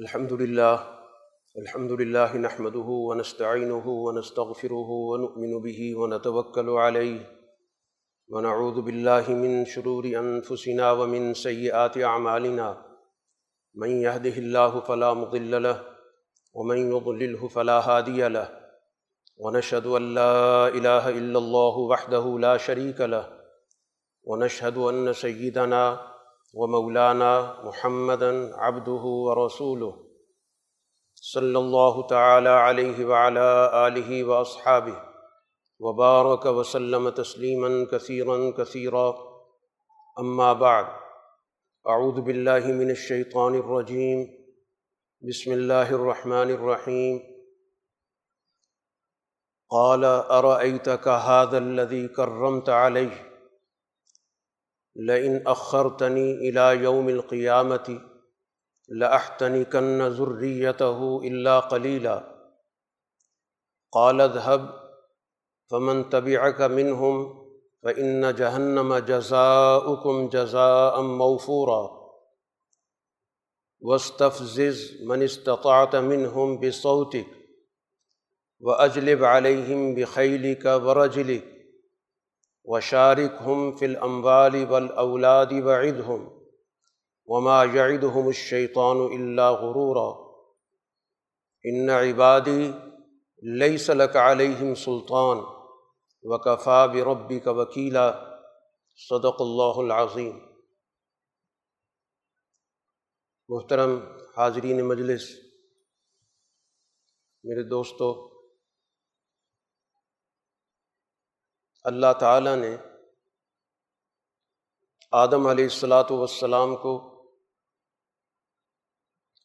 الحمد لله الحمد لله نحمده ونستعينه ونستغفره ونؤمن به ونتوكل عليه، ونعوذ بالله من شرور أنفسنا ومن سيئات أعمالنا. من يهده الله فلا مضل له، ومن يضلله فلا هادي له. ونشهد أن لا إله إلا الله وحده لا شريك له. ونشهد أن سيدنا ومولانا محمدا عبده ورسوله. صلى الله تعالى عليه وعلى آله وأصحابه وبارك وسلم تسليما كثيرا كثيرا. أما بعد، أعوذ بالله من الشيطان الرجيم. بسم الله الرحمن الرحيم. قال، أرأيتك هذا الذي كرمت عليه؟ لئن اخر تنی الا یوم القیامتی لح تنی کن ذریت ہو اللہ کلیلہ قالد حب فمن طبی کا من ہم و ان جہنم جزا کم جزا ام موفورا. وصطفز من استطاعت من ہم بصوتک و اجلب علیہم بخیلی کا ورجلک وأجلب عليهم بخيلك ورجلك وشاركهم في الأموال والأولاد وعدهم وما يعدهم الشيطان إلا غرورا إن عبادي ليس لك عليهم سلطان وكفى بربك وكيلا صدق اللہ العظیم محترم حاضرین مجلس، میرے دوستو اللہ تعالیٰ نے آدم علیہ السلاۃ والسلام کو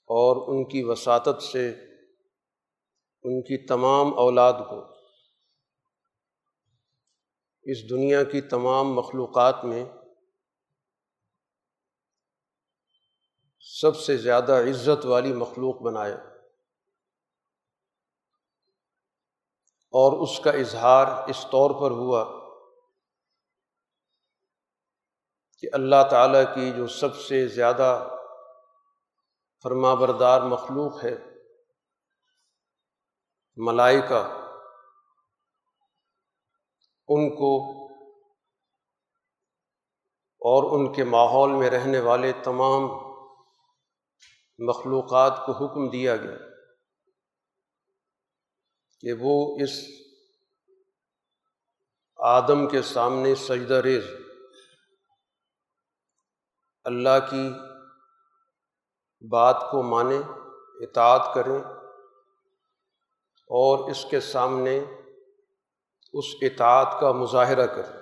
اور ان کی وساطت سے ان کی تمام اولاد کو اس دنیا کی تمام مخلوقات میں سب سے زیادہ عزت والی مخلوق بنایا۔ اور اس کا اظہار اس طور پر ہوا کہ اللہ تعالیٰ کی جو سب سے زیادہ فرما بردار مخلوق ہے، ملائکہ، ان کو اور ان کے ماحول میں رہنے والے تمام مخلوقات کو حکم دیا گیا۔ کہ وہ اس آدم کے سامنے سجدہ ریز اللہ کی بات کو مانیں اطاعت کریں اور اس کے سامنے اس اطاعت کا مظاہرہ کریں۔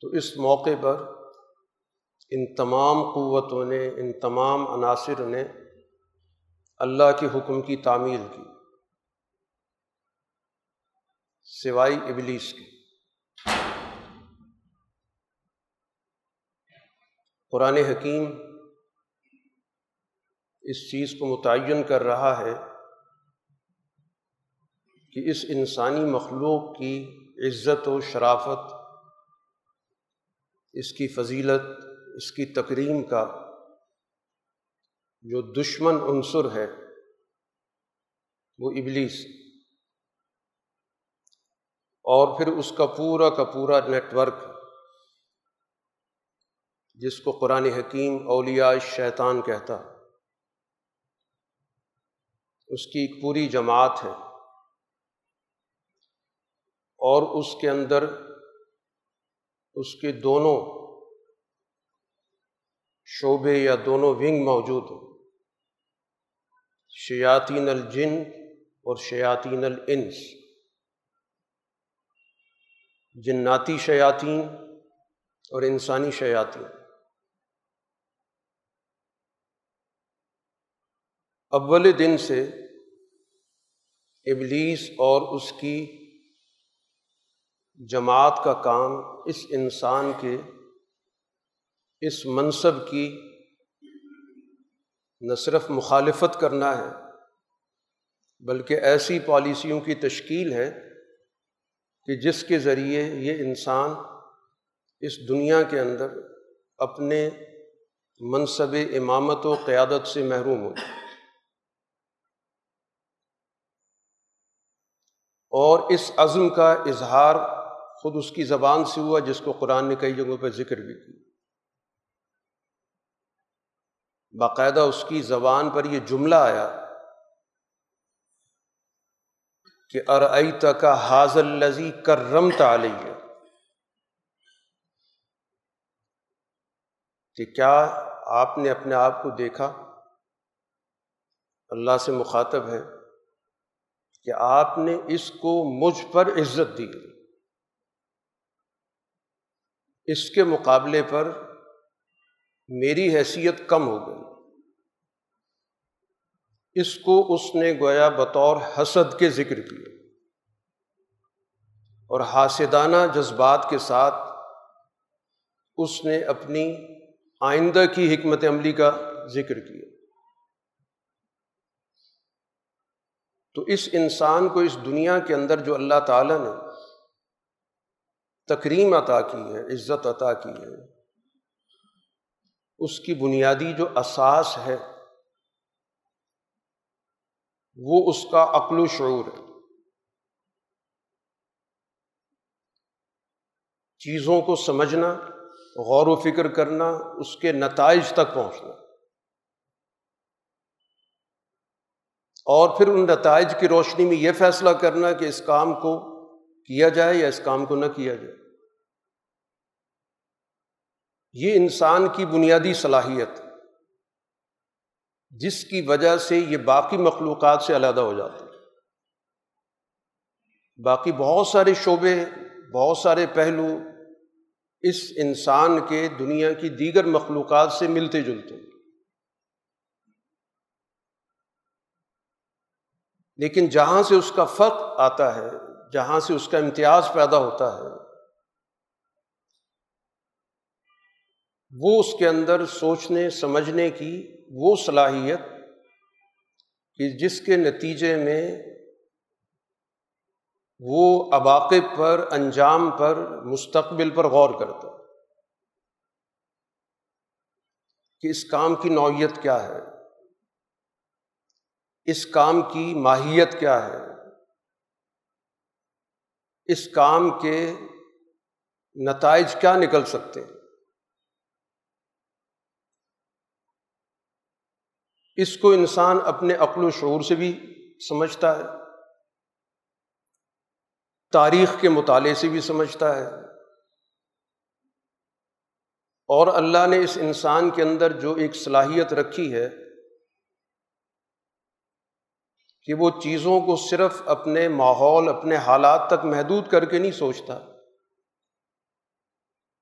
تو اس موقع پر ان تمام قوتوں نے، ان تمام عناصر نے اللہ کے حکم کی تعمیل کی، سوائے ابلیس کی قرآن حکیم اس چیز کو متعین کر رہا ہے کہ اس انسانی مخلوق کی عزت و شرافت، اس کی فضیلت، اس کی تکریم کا جو دشمن عنصر ہے، وہ ابلیس۔ اور پھر اس کا پورا کا پورا نیٹ ورک جس کو قرآن حکیم اولیاء شیطان کہتا۔ اس کی ایک پوری جماعت ہے۔ اور اس کے اندر اس کے دونوں شعبے یا دونوں ونگ موجود ہیں۔ شیاطین الجن اور شیاطین الانس۔ جناتی شیاطین اور انسانی شیاطین۔ اول دن سے ابلیس اور اس کی جماعت کا کام اس انسان کے اس منصب کی نہ صرف مخالفت کرنا ہے، بلکہ ایسی پالیسیوں کی تشکیل ہے کہ جس کے ذریعے یہ انسان اس دنیا کے اندر اپنے منصب امامت و قیادت سے محروم ہو اور اس عزم کا اظہار خود اس کی زبان سے ہوا جس کو قرآن نے کئی جگہوں پہ ذکر بھی کی باقاعدہ اس کی زبان پر یہ جملہ آیا کہ ارعی کا حاضل لذی کرم علیہ؟ کہ کیا آپ نے اپنے آپ کو دیکھا؟ اللہ سے مخاطب ہے کہ آپ نے اس کو مجھ پر عزت دی۔ اس کے مقابلے پر میری حیثیت کم ہو گئی۔ اس کو اس نے گویا بطور حسد کے ذکر کیا۔ اور حاسدانہ جذبات کے ساتھ اس نے اپنی آئندہ کی حکمت عملی کا ذکر کیا۔ تو اس انسان کو اس دنیا کے اندر جو اللہ تعالیٰ نے تکریم عطا کی ہے، عزت عطا کی ہے اس کی بنیادی جو اساس ہے، وہ اس کا عقل و شعور ہے۔ چیزوں کو سمجھنا، غور و فکر کرنا، اس کے نتائج تک پہنچنا۔ اور پھر ان نتائج کی روشنی میں یہ فیصلہ کرنا کہ اس کام کو کیا جائے یا اس کام کو نہ کیا جائے۔ یہ انسان کی بنیادی صلاحیت، جس کی وجہ سے یہ باقی مخلوقات سے علیحدہ ہو جاتے باقی بہت سارے شعبے، بہت سارے پہلو اس انسان کے دنیا کی دیگر مخلوقات سے ملتے جلتے لیکن جہاں سے اس کا فرق آتا ہے، جہاں سے اس کا امتیاز پیدا ہوتا ہے وہ اس کے اندر سوچنے، سمجھنے کی وہ صلاحیت کہ جس کے نتیجے میں وہ عواقب پر، انجام پر، مستقبل پر غور کرتا کہ اس کام کی نوعیت کیا ہے، اس کام کی ماہیت کیا ہے، اس کام کے نتائج کیا نکل سکتے ہیں۔ اس کو انسان اپنے عقل و شعور سے بھی سمجھتا ہے، تاریخ کے مطالعے سے بھی سمجھتا ہے۔ اور اللہ نے اس انسان کے اندر جو ایک صلاحیت رکھی ہے کہ وہ چیزوں کو صرف اپنے ماحول، اپنے حالات تک محدود کر کے نہیں سوچتا۔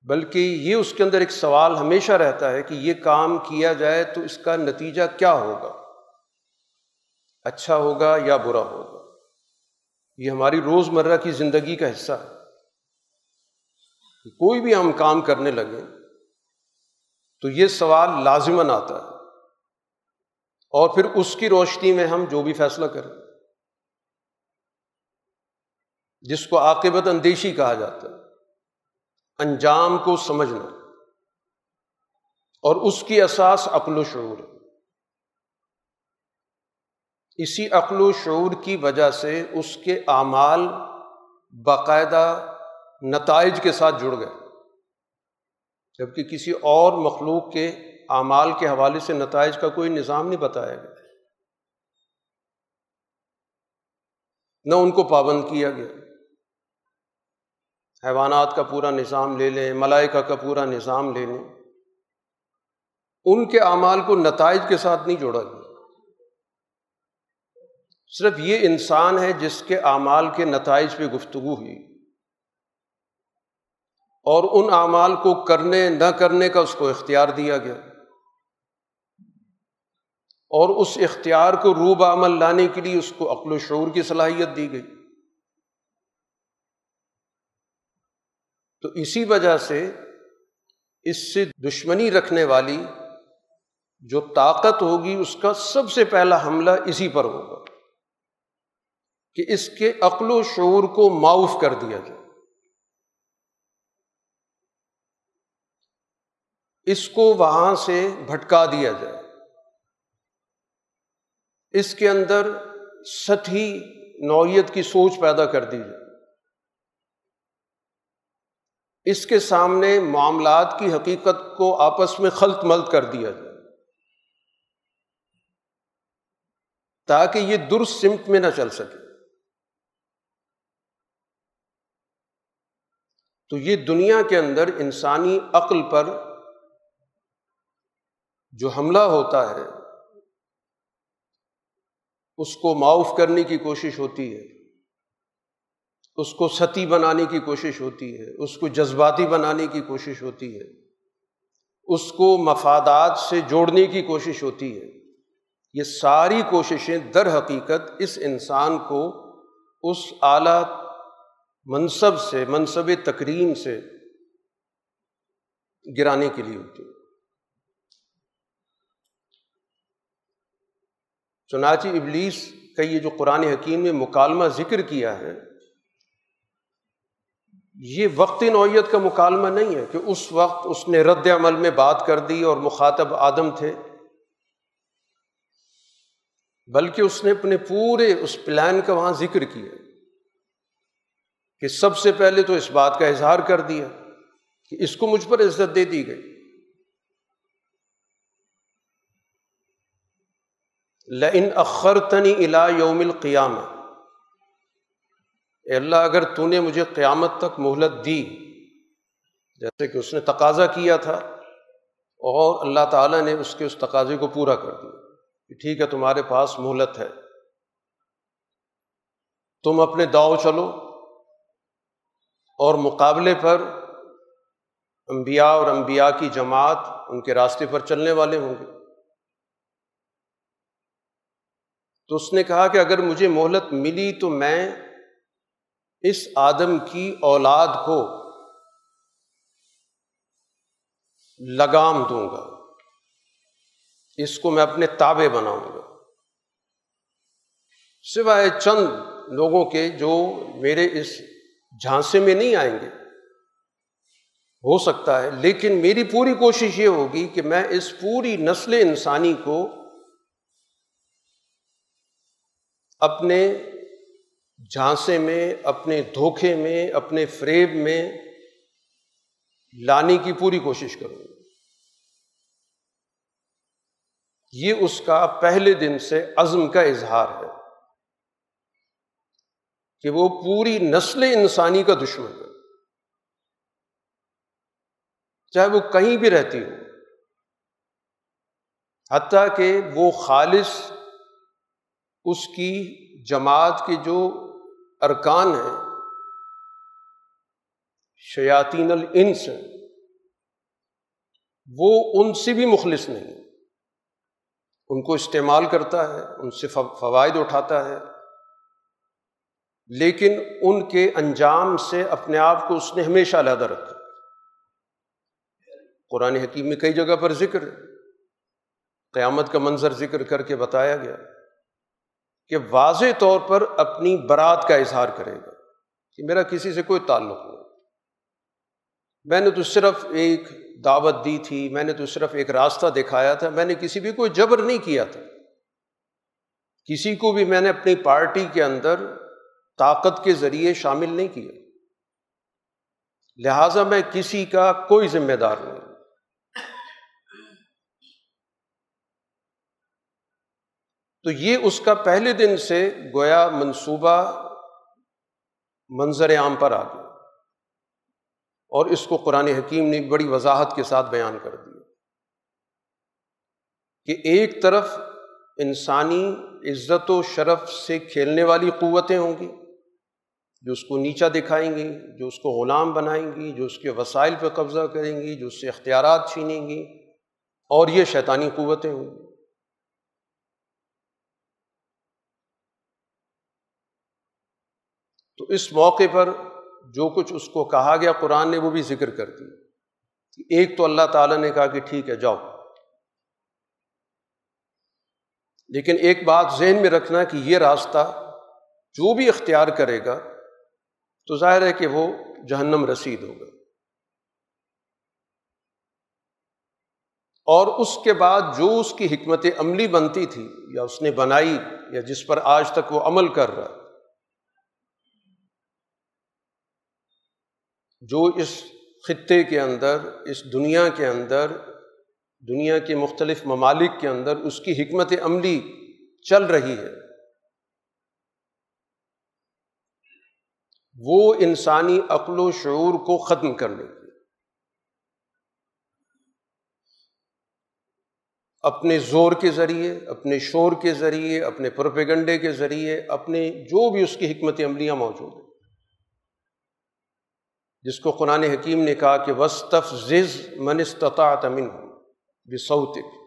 بلکہ یہ اس کے اندر ایک سوال ہمیشہ رہتا ہے کہ یہ کام کیا جائے تو اس کا نتیجہ کیا ہوگا؟ اچھا ہوگا یا برا ہوگا؟ یہ ہماری روز مرہ کی زندگی کا حصہ ہے۔ کوئی بھی ہم کام کرنے لگے تو یہ سوال لازمن آتا ہے۔ اور پھر اس کی روشنی میں ہم جو بھی فیصلہ کریں، جس کو عاقبت اندیشی کہا جاتا ہے۔ انجام کو سمجھنا اور اس کی اساس عقل و شعور اسی عقل و شعور کی وجہ سے اس کے اعمال باقاعدہ نتائج کے ساتھ جڑ گئے۔ جبکہ کسی اور مخلوق کے اعمال کے حوالے سے نتائج کا کوئی نظام نہیں بتایا گیا۔ نہ ان کو پابند کیا گیا۔ حیوانات کا پورا نظام لے لیں، ملائکہ کا پورا نظام لے لیں۔ ان کے اعمال کو نتائج کے ساتھ نہیں جوڑا گیا صرف یہ انسان ہے جس کے اعمال کے نتائج پہ گفتگو ہوئی۔ اور ان اعمال کو کرنے، نہ کرنے کا اس کو اختیار دیا گیا۔ اور اس اختیار کو روب عمل لانے کے لیے اس کو عقل و شعور کی صلاحیت دی گئی۔ تو اسی وجہ سے اس سے دشمنی رکھنے والی جو طاقت ہوگی، اس کا سب سے پہلا حملہ اسی پر ہوگا کہ اس کے عقل و شعور کو معاف کر دیا جائے۔ اس کو وہاں سے بھٹکا دیا جائے۔ اس کے اندر سطحی نوعیت کی سوچ پیدا کر دی جائے۔ اس کے سامنے معاملات کی حقیقت کو آپس میں خلط ملت کر دیا جائے۔ تاکہ یہ درست سمت میں نہ چل سکے۔ تو یہ دنیا کے اندر انسانی عقل پر جو حملہ ہوتا ہے، اس کو معاف کرنے کی کوشش ہوتی ہے۔ اس کو ستی بنانے کی کوشش ہوتی ہے، اس کو جذباتی بنانے کی کوشش ہوتی ہے، اس کو مفادات سے جوڑنے کی کوشش ہوتی ہے۔ یہ ساری کوششیں در حقیقت اس انسان کو اس اعلیٰ منصب سے، منصب تکریم سے گرانے کے لیے ہوتی ہے چنانچہ ابلیس کا یہ جو قرآن حکیم نے مکالمہ ذکر کیا ہے یہ وقتی نوعیت کا مکالمہ نہیں ہے کہ اس وقت اس نے رد عمل میں بات کر دی اور مخاطب آدم تھے، بلکہ اس نے اپنے پورے اس پلان کا وہاں ذکر کیا کہ سب سے پہلے تو اس بات کا اظہار کر دیا کہ اس کو مجھ پر عزت دے دی گئی۔ لن اخر تنی الا یوم القیام اے اللہ، اگر تو نے مجھے قیامت تک مہلت دی، جیسے کہ اس نے تقاضا کیا تھا، اور اللہ تعالیٰ نے اس کے اس تقاضے کو پورا کر دیا کہ ٹھیک ہے، تمہارے پاس مہلت ہے۔ تم اپنے داؤ چلو، اور مقابلے پر انبیاء اور انبیاء کی جماعت ان کے راستے پر چلنے والے ہوں گے۔ تو اس نے کہا کہ اگر مجھے مہلت ملی تو میں اس آدم کی اولاد کو لگام دوں گا۔ اس کو میں اپنے تابے بناؤں گا۔ سوائے چند لوگوں کے جو میرے اس جھانسے میں نہیں آئیں گے۔ ہو سکتا ہے، لیکن میری پوری کوشش یہ ہوگی کہ میں اس پوری نسل انسانی کو اپنے جھانسے میں، اپنے دھوکے میں، اپنے فریب میں لانے کی پوری کوشش کروں۔ گا یہ اس کا پہلے دن سے عزم کا اظہار ہے کہ وہ پوری نسل انسانی کا دشمن ہے۔ چاہے وہ کہیں بھی رہتی ہو۔ حتیٰ کہ وہ خالص اس کی جماعت کے جو ارکان ہیں، شیاطین الانس ہیں۔ وہ ان سے بھی مخلص نہیں۔ ان کو استعمال کرتا ہے، ان سے فوائد اٹھاتا ہے۔ لیکن ان کے انجام سے اپنے آپ کو اس نے ہمیشہ علیحدہ رکھا۔ قرآن حکیم میں کئی جگہ پر ذکر قیامت کا منظر ذکر کر کے بتایا گیا۔ کہ واضح طور پر اپنی برات کا اظہار کرے گا کہ میرا کسی سے کوئی تعلق نہیں۔ میں نے تو صرف ایک دعوت دی تھی، میں نے تو صرف ایک راستہ دکھایا تھا، میں نے کسی بھی کوئی جبر نہیں کیا تھا۔ کسی کو بھی میں نے اپنی پارٹی کے اندر طاقت کے ذریعے شامل نہیں کیا۔ لہذا میں کسی کا کوئی ذمہ دار نہیں۔ تو یہ اس کا پہلے دن سے گویا منصوبہ منظر عام پر آ گیا۔ اور اس کو قرآن حکیم نے بڑی وضاحت کے ساتھ بیان کر دیا کہ ایک طرف انسانی عزت و شرف سے کھیلنے والی قوتیں ہوں گی، جو اس کو نیچا دکھائیں گی، جو اس کو غلام بنائیں گی، جو اس کے وسائل پہ قبضہ کریں گی، جو اس سے اختیارات چھینیں گی، اور یہ شیطانی قوتیں ہوں گی تو اس موقع پر جو کچھ اس کو کہا گیا، قرآن نے وہ بھی ذکر کر دی۔ ایک تو اللہ تعالیٰ نے کہا کہ ٹھیک ہے، جاؤ۔ لیکن ایک بات ذہن میں رکھنا کہ یہ راستہ جو بھی اختیار کرے گا، تو ظاہر ہے کہ وہ جہنم رسید ہوگا۔ اور اس کے بعد جو اس کی حکمت عملی بنتی تھی، یا اس نے بنائی، یا جس پر آج تک وہ عمل کر رہا جو اس خطے کے اندر، اس دنیا کے اندر، دنیا کے مختلف ممالک کے اندر اس کی حکمت عملی چل رہی ہے۔ وہ انسانی عقل و شعور کو ختم کرنے کی اپنے زور کے ذریعے، اپنے شور کے ذریعے، اپنے پروپیگنڈے کے ذریعے، اپنے جو بھی اس کی حکمت عملیاں موجود ہیں۔ جس کو قرآن حکیم نے کہا کہ وسطف زز من استطاعت من بصوتک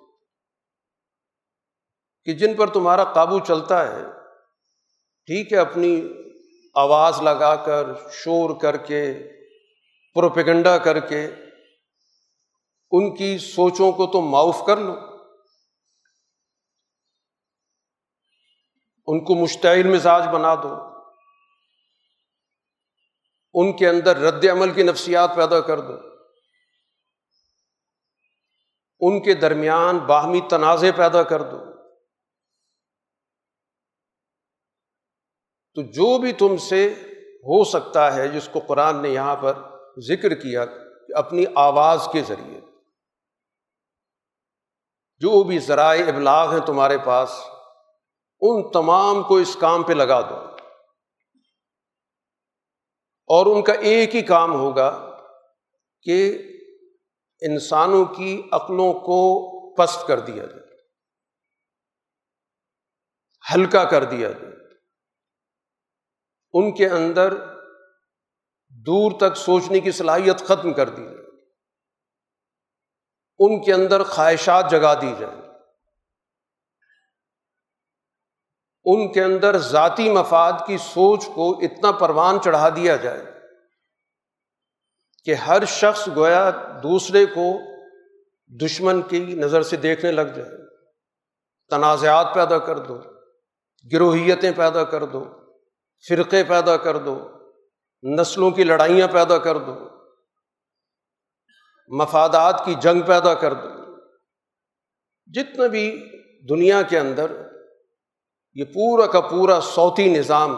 کہ جن پر تمہارا قابو چلتا ہے، ٹھیک ہے، اپنی آواز لگا کر، شور کر کے، پروپیگنڈا کر کے، ان کی سوچوں کو تو معاف کر لو۔ ان کو مشتعل مزاج بنا دو۔ ان کے اندر رد عمل کی نفسیات پیدا کر دو۔ ان کے درمیان باہمی تنازع پیدا کر دو۔ تو جو بھی تم سے ہو سکتا ہے، جس کو قرآن نے یہاں پر ذکر کیا کہ اپنی آواز کے ذریعے۔ جو بھی ذرائع ابلاغ ہیں تمہارے پاس، ان تمام کو اس کام پہ لگا دو۔ اور ان کا ایک ہی کام ہوگا کہ انسانوں کی عقلوں کو پست کر دیا جائے، ہلکا کر دیا جائے۔ ان کے اندر دور تک سوچنے کی صلاحیت ختم کر دی جائے۔ ان کے اندر خواہشات جگا دی جائیں۔ ان کے اندر ذاتی مفاد کی سوچ کو اتنا پروان چڑھا دیا جائے کہ ہر شخص گویا دوسرے کو دشمن کی نظر سے دیکھنے لگ جائے۔ تنازعات پیدا کر دو، گروہیتیں پیدا کر دو، فرقے پیدا کر دو، نسلوں کی لڑائیاں پیدا کر دو، مفادات کی جنگ پیدا کر دو۔ جتنے بھی دنیا کے اندر یہ پورا کا پورا صوتی نظام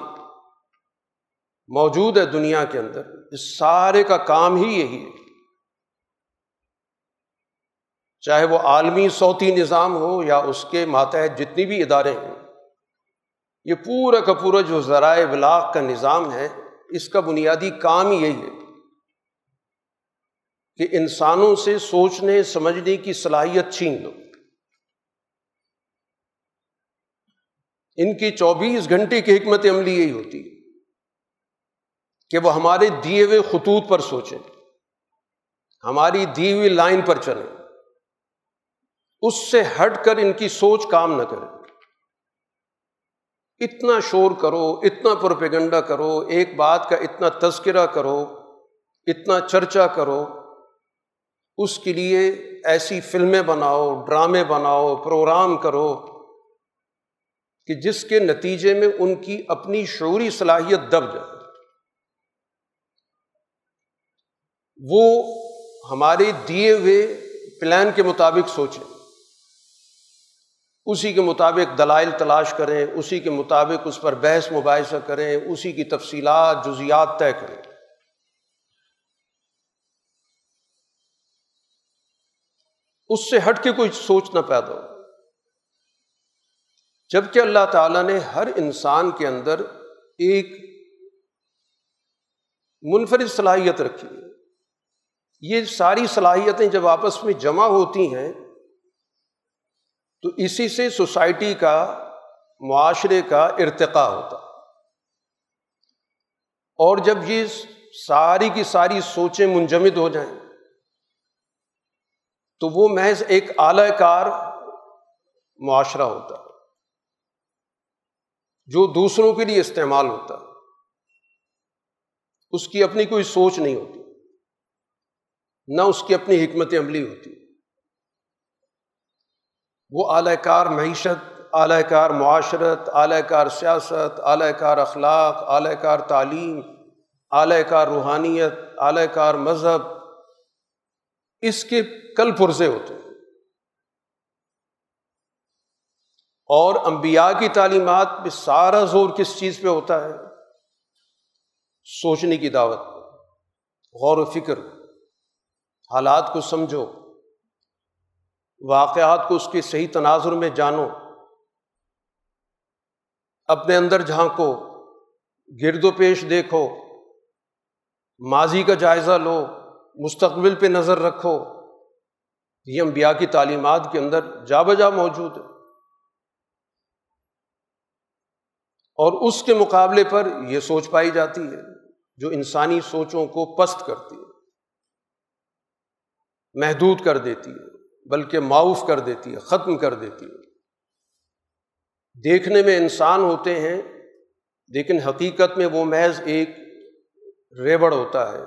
موجود ہے دنیا کے اندر اس سارے کا کام ہی یہی ہے۔ چاہے وہ عالمی صوتی نظام ہو یا اس کے ماتحت جتنی بھی ادارے ہیں یہ پورا کا پورا جو ذرائع ابلاغ کا نظام ہے، اس کا بنیادی کام ہی یہی ہے کہ انسانوں سے سوچنے، سمجھنے کی صلاحیت چھین لو۔ ان کی چوبیس گھنٹے کی حکمت عملی یہی ہوتی ہے کہ وہ ہمارے دیے ہوئے خطوط پر سوچیں، ہماری دی ہوئی لائن پر چلیں۔ اس سے ہٹ کر ان کی سوچ کام نہ کرے اتنا شور کرو، اتنا پروپیگنڈا کرو، ایک بات کا اتنا تذکرہ کرو، اتنا چرچا کرو، اس کے لیے ایسی فلمیں بناؤ، ڈرامے بناؤ، پروگرام کرو۔ کہ جس کے نتیجے میں ان کی اپنی شعوری صلاحیت دب جائے۔ وہ ہمارے دیے ہوئے پلان کے مطابق سوچیں۔ اسی کے مطابق دلائل تلاش کریں، اسی کے مطابق اس پر بحث مباحثہ کریں، اسی کی تفصیلات جزیات طے کریں۔ اس سے ہٹ کے کوئی سوچ نہ پیدا ہو۔ جبکہ اللہ تعالیٰ نے ہر انسان کے اندر ایک منفرد صلاحیت رکھی ہے۔ یہ ساری صلاحیتیں جب آپس میں جمع ہوتی ہیں، تو اسی سے سوسائٹی کا، معاشرے کا ارتقا ہوتا۔ اور جب یہ ساری کی ساری سوچیں منجمد ہو جائیں، تو وہ محض ایک اعلی کار معاشرہ ہوتا۔ ہے جو دوسروں کے لیے استعمال ہوتا اس کی اپنی کوئی سوچ نہیں ہوتی، نہ اس کی اپنی حکمت عملی ہوتی۔ وہ اعلی کار معیشت، اعلی کار معاشرت، اعلی کار سیاست، اعلی کار اخلاق، اعلی کار تعلیم، اعلی کار روحانیت، اعلی کار مذہب، اس کے کل پرزے ہوتے ہیں۔ اور انبیاء کی تعلیمات میں سارا زور کس چیز پہ ہوتا ہے؟ سوچنے کی دعوت غور و فکر۔ حالات کو سمجھو۔ واقعات کو اس کے صحیح تناظر میں جانو۔ اپنے اندر جھانکو۔ گرد و پیش دیکھو۔ ماضی کا جائزہ لو۔ مستقبل پہ نظر رکھو۔ یہ انبیاء کی تعلیمات کے اندر جا بجا موجود ہے۔ اور اس کے مقابلے پر یہ سوچ پائی جاتی ہے جو انسانی سوچوں کو پست کرتی ہے، محدود کر دیتی ہے، بلکہ معاف کر دیتی ہے، ختم کر دیتی ہے۔ دیکھنے میں انسان ہوتے ہیں، لیکن حقیقت میں وہ محض ایک ریبڑ ہوتا ہے،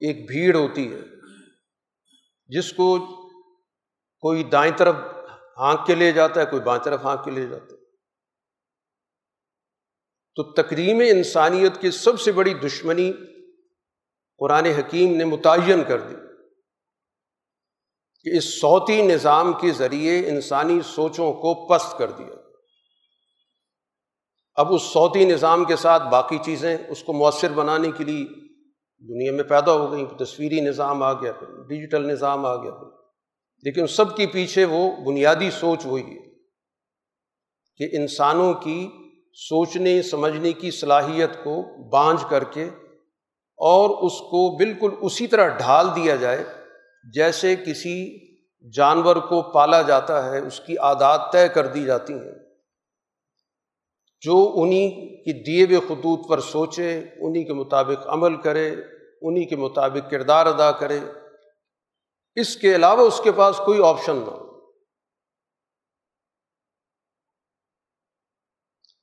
ایک بھیڑ ہوتی ہے، جس کو کوئی دائیں طرف ہانک کے لے جاتا ہے، کوئی بائیں طرف ہانک کے لے جاتا ہے۔ تو تکریم انسانیت کی سب سے بڑی دشمنی قرآن حکیم نے متعین کر دی کہ اس صوتی نظام کے ذریعے انسانی سوچوں کو پست کر دیا۔ اب اس صوتی نظام کے ساتھ باقی چیزیں اس کو مؤثر بنانے کے لیے دنیا میں پیدا ہو گئیں، تصویری نظام آ گیا پھر ڈیجیٹل نظام آ گیا۔ پھر لیکن سب کے پیچھے وہ بنیادی سوچ وہی ہے کہ انسانوں کی سوچنے، سمجھنے کی صلاحیت کو بانجھ کر کے اور اس کو بالکل اسی طرح ڈھال دیا جائے جیسے کسی جانور کو پالا جاتا ہے، اس کی عادات طے کر دی جاتی ہیں۔ جو انہیں کی دیے ہوئے خطوط پر سوچے انہیں کے مطابق عمل کرے انہیں کے مطابق کردار ادا کرے، اس کے علاوہ اس کے پاس کوئی آپشن نہ ہو۔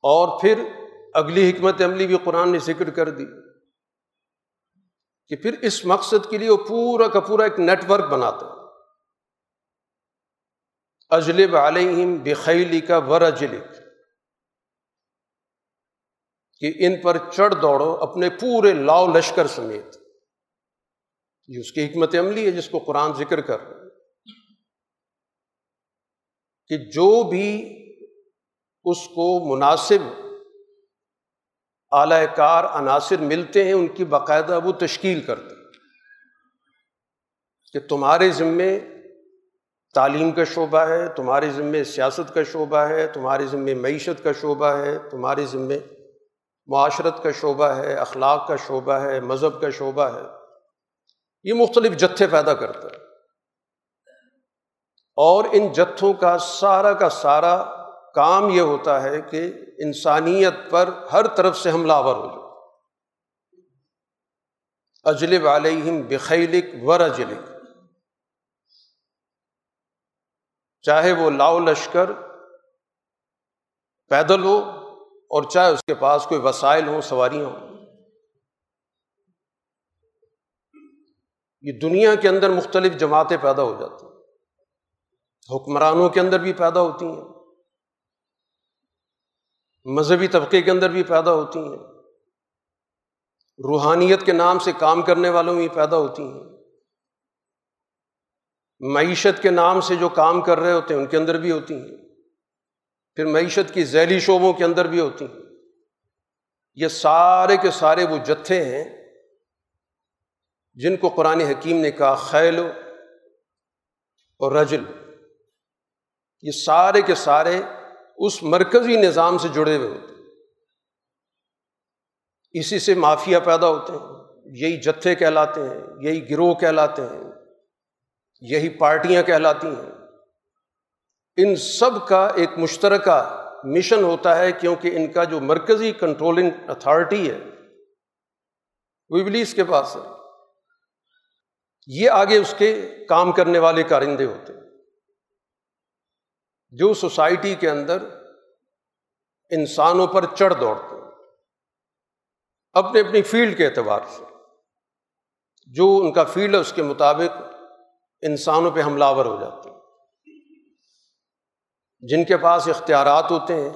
اور پھر اگلی حکمت عملی بھی قرآن نے ذکر کر دی کہ پھر اس مقصد کے لیے وہ پورا کا پورا ایک نیٹ ورک بناتا اجلب علیہم بخیلی کا ور اجلب کہ ان پر چڑھ دوڑو اپنے پورے لاؤ لشکر سمیت۔ یہ اس کی حکمت عملی ہے جس کو قرآن ذکر کر کہ جو بھی اس کو مناسب اعلی کار عناصر ملتے ہیں، ان کی باقاعدہ وہ تشکیل کرتے کہ تمہارے ذمے تعلیم کا شعبہ ہے، تمہارے ذمے سیاست کا شعبہ ہے، تمہارے ذمے معیشت کا شعبہ ہے، تمہارے ذمے معاشرت کا شعبہ ہے، اخلاق کا شعبہ ہے، مذہب کا شعبہ ہے۔ یہ مختلف جتھے پیدا کرتا ہے۔ اور ان جتھوں کا سارا کا سارا کام یہ ہوتا ہے کہ انسانیت پر ہر طرف سے حملہ ور ہو جائے۔ اجلب علیہم بخیلک ور اجلک چاہے وہ لاؤ لشکر پیدل ہو اور چاہے اس کے پاس کوئی وسائل ہوں، سواریاں ہوں۔ یہ دنیا کے اندر مختلف جماعتیں پیدا ہو جاتی ہیں۔ حکمرانوں کے اندر بھی پیدا ہوتی ہیں۔ مذہبی طبقے کے اندر بھی پیدا ہوتی ہیں۔ روحانیت کے نام سے کام کرنے والوں میں پیدا ہوتی ہیں۔ معیشت کے نام سے جو کام کر رہے ہوتے ہیں، ان کے اندر بھی ہوتی ہیں۔ پھر معیشت کی ذیلی شعبوں کے اندر بھی ہوتی ہیں۔ یہ سارے کے سارے وہ جتھے ہیں جن کو قرآن حکیم نے کہا، خیل اور رجل۔ یہ سارے کے سارے اس مرکزی نظام سے جڑے ہوئے ہوتے اسی سے مافیا پیدا ہوتے ہیں، یہی جتھے کہلاتے ہیں، یہی گروہ کہلاتے ہیں، یہی پارٹیاں کہلاتی ہیں۔ ان سب کا ایک مشترکہ مشن ہوتا ہے، کیونکہ ان کا جو مرکزی کنٹرولنگ اتھارٹی ہے، وہ ابلیس کے پاس ہے۔ یہ آگے اس کے کام کرنے والے کارندے ہوتے ہیں۔ جو سوسائٹی کے اندر انسانوں پر چڑھ دوڑتے ہیں، اپنے اپنی فیلڈ کے اعتبار سے، جو ان کا فیلڈ ہے، اس کے مطابق انسانوں پہ حملہ ور ہو جاتے ہیں۔ جن کے پاس اختیارات ہوتے ہیں،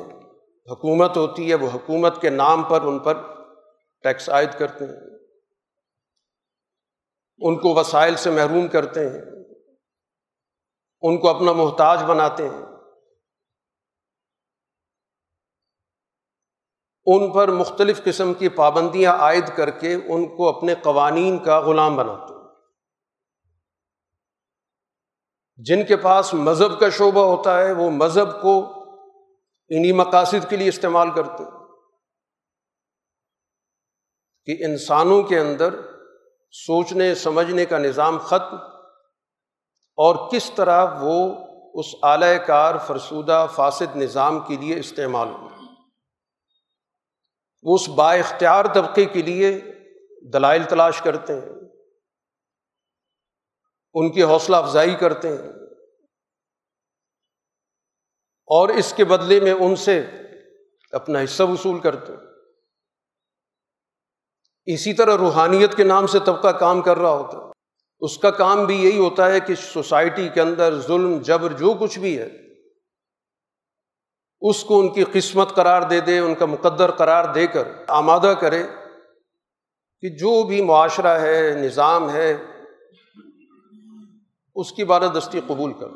حکومت ہوتی ہے، وہ حکومت کے نام پر ان پر ٹیکس عائد کرتے ہیں۔ ان کو وسائل سے محروم کرتے ہیں۔ ان کو اپنا محتاج بناتے ہیں۔ ان پر مختلف قسم کی پابندیاں عائد کر کے ان کو اپنے قوانین کا غلام بناتے جن کے پاس مذہب کا شعبہ ہوتا ہے، وہ مذہب کو انہیں مقاصد کے لیے استعمال کرتے کہ انسانوں کے اندر سوچنے، سمجھنے کا نظام ختم، اور کس طرح وہ اس اعلی کار، فرسودہ، فاسد نظام کے لیے استعمال ہو۔ وہ اس با اختیار طبقے کے لیے دلائل تلاش کرتے ہیں، ان کی حوصلہ افزائی کرتے ہیں۔ اور اس کے بدلے میں ان سے اپنا حصہ وصول کرتے ہیں۔ اسی طرح روحانیت کے نام سے طبقہ کام کر رہا ہوتا ہے۔ اس کا کام بھی یہی ہوتا ہے کہ سوسائٹی کے اندر ظلم، جبر، جو کچھ بھی ہے اس کو ان کی قسمت قرار دے دے، ان کا مقدر قرار دے کر آمادہ کرے کہ جو بھی معاشرہ ہے، نظام ہے، اس کی بالادستی قبول کر۔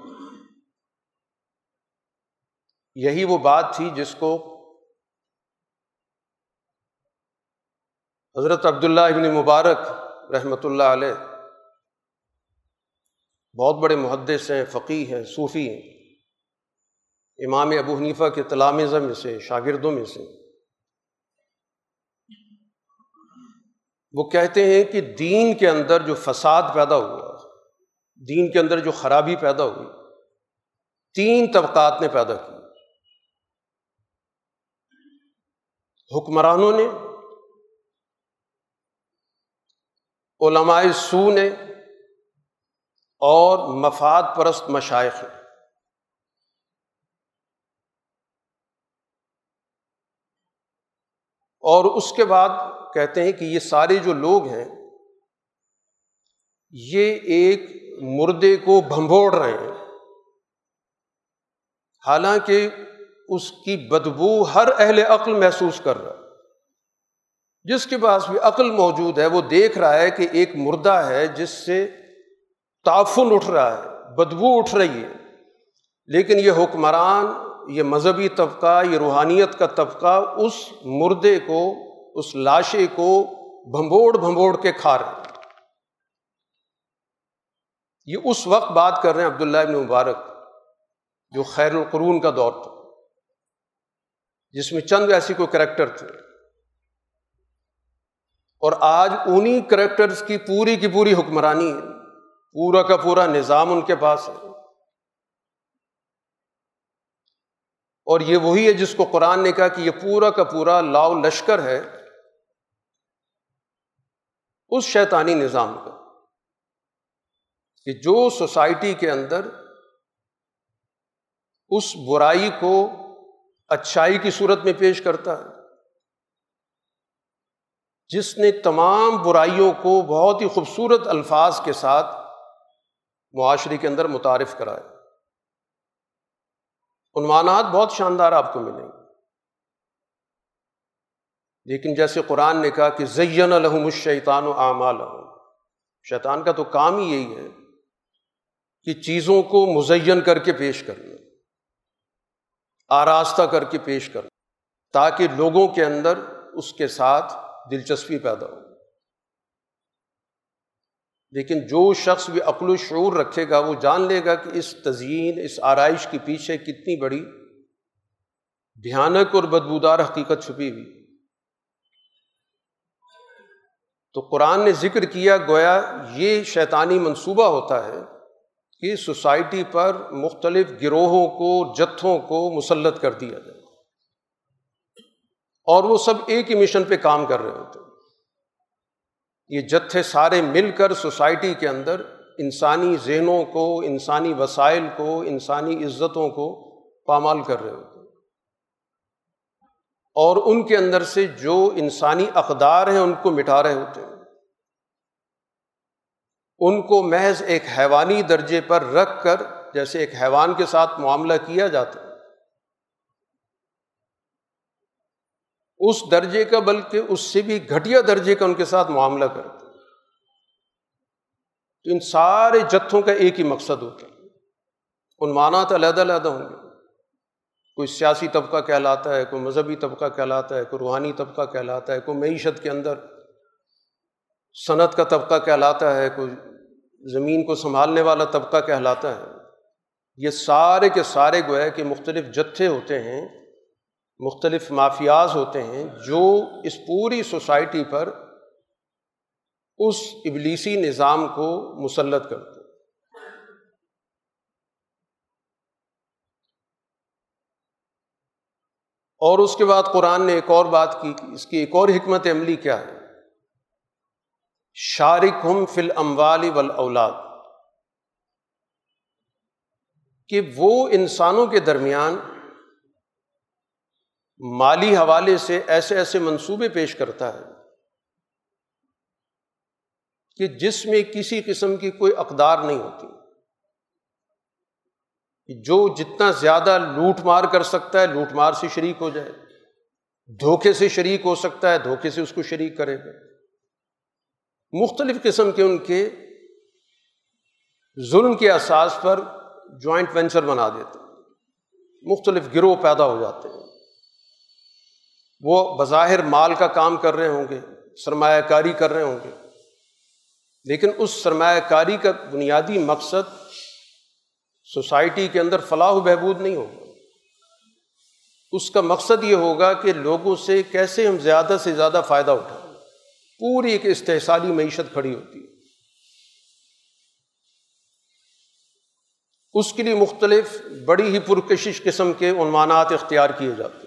یہی وہ بات تھی جس کو حضرت عبداللہ ابن مبارک رحمۃ اللہ علیہ بہت بڑے محدث ہیں فقی ہیں، صوفی ہیں۔ امام ابو حنیفہ کے تلامزہ میں سے شاگردوں میں سے۔ وہ کہتے ہیں کہ دین کے اندر جو فساد پیدا ہوا، دین کے اندر جو خرابی پیدا ہوئی، تین طبقات نے پیدا کی۔ حکمرانوں نے، علماء سو نے، اور مفاد پرست مشائق ہیں اور اس کے بعد کہتے ہیں کہ یہ سارے جو لوگ ہیں، یہ ایک مردے کو بھمبوڑ رہے ہیں۔ حالانکہ اس کی بدبو ہر اہل عقل محسوس کر رہا جس کے پاس بھی عقل موجود ہے، وہ دیکھ رہا ہے کہ ایک مردہ ہے جس سے تعفن اٹھ رہا ہے، بدبو اٹھ رہی ہے۔ لیکن یہ حکمران یہ مذہبی طبقہ، یہ روحانیت کا طبقہ اس مردے کو، اس لاشے کو بھمبوڑ بھمبوڑ کے کھا رہے ہیں یہ اس وقت بات کر رہے ہیں عبداللہ ابن مبارک، جو خیر القرون کا دور تھا، جس میں چند ایسی کوئی کریکٹر تھے۔ اور آج انہیں کریکٹرس کی پوری کی پوری حکمرانی ہے۔ پورا کا پورا نظام ان کے پاس ہے۔ اور یہ وہی ہے جس کو قرآن نے کہا کہ یہ پورا کا پورا لاؤ لشکر ہے اس شیطانی نظام کا، کہ جو سوسائٹی کے اندر اس برائی کو اچھائی کی صورت میں پیش کرتا ہے، جس نے تمام برائیوں کو بہت ہی خوبصورت الفاظ کے ساتھ معاشرے کے اندر متعارف کرائے عنوانات بہت شاندار آپ کو ملیں گے۔ لیکن جیسے قرآن نے کہا کہ زین الحم الشیطان و اعمال شیطان کا تو کام ہی یہی ہے کہ چیزوں کو مزین کر کے پیش کرنا، آراستہ کر کے پیش کرنا، تاکہ لوگوں کے اندر اس کے ساتھ دلچسپی پیدا ہو۔ لیکن جو شخص بھی عقل و شعور رکھے گا، وہ جان لے گا کہ اس تزئین، اس آرائش کے پیچھے کتنی بڑی بھیانک اور بدبودار حقیقت چھپی ہوئی۔ تو قرآن نے ذکر کیا، گویا یہ شیطانی منصوبہ ہوتا ہے کہ سوسائٹی پر مختلف گروہوں کو، جتھوں کو مسلط کر دیا جائے۔ اور وہ سب ایک ہی مشن پہ کام کر رہے ہوتے ہیں۔ یہ جتھے سارے مل کر سوسائٹی کے اندر انسانی ذہنوں کو، انسانی وسائل کو، انسانی عزتوں کو پامال کر رہے ہوتے ہیں۔ اور ان کے اندر سے جو انسانی اقدار ہیں ان کو مٹا رہے ہوتے ہیں۔ ان کو محض ایک حیوانی درجے پر رکھ کر، جیسے ایک حیوان کے ساتھ معاملہ کیا جاتا ہے اس درجے کا، بلکہ اس سے بھی گھٹیا درجے کا ان کے ساتھ معاملہ کرتے تو ان سارے جتھوں کا ایک ہی مقصد ہوتا ہے۔ عنوانات علیحدہ علیحدہ ہوں گے۔ کوئی سیاسی طبقہ کہلاتا ہے، کوئی مذہبی طبقہ کہلاتا ہے، کوئی روحانی طبقہ کہلاتا ہے، کوئی معیشت کے اندر صنعت کا طبقہ کہلاتا ہے، کوئی زمین کو سنبھالنے والا طبقہ کہلاتا ہے۔ یہ سارے کے سارے گوئے کہ مختلف جتھے ہوتے ہیں۔ مختلف مافیاز ہوتے ہیں جو اس پوری سوسائٹی پر اس ابلیسی نظام کو مسلط کرتے ہیں۔ اور اس کے بعد قرآن نے ایک اور بات کی اس کی ایک اور حکمت عملی کیا ہے۔ شارق ہم فل اموالی ول اولاد کہ وہ انسانوں کے درمیان مالی حوالے سے ایسے ایسے منصوبے پیش کرتا ہے کہ جس میں کسی قسم کی کوئی اقدار نہیں ہوتی، جو جتنا زیادہ لوٹ مار کر سکتا ہے، لوٹ مار سے شریک ہو جائے، دھوکے سے شریک ہو سکتا ہے، دھوکے سے اس کو شریک کرے۔ گا مختلف قسم کے ان کے ظلم کے اساس پر جوائنٹ وینچر بنا دیتے مختلف گروہ پیدا ہو جاتے ہیں۔ وہ بظاہر مال کا کام کر رہے ہوں گے، سرمایہ کاری کر رہے ہوں گے۔ لیکن اس سرمایہ کاری کا بنیادی مقصد سوسائٹی کے اندر فلاح و بہبود نہیں ہوگا۔ اس کا مقصد یہ ہوگا کہ لوگوں سے کیسے ہم زیادہ سے زیادہ فائدہ اٹھائیں۔ پوری ایک استحصالی معیشت کھڑی ہوتی ہے۔ اس کے لیے مختلف بڑی ہی پرکشش قسم کے عنوانات اختیار کیے جاتے ہیں۔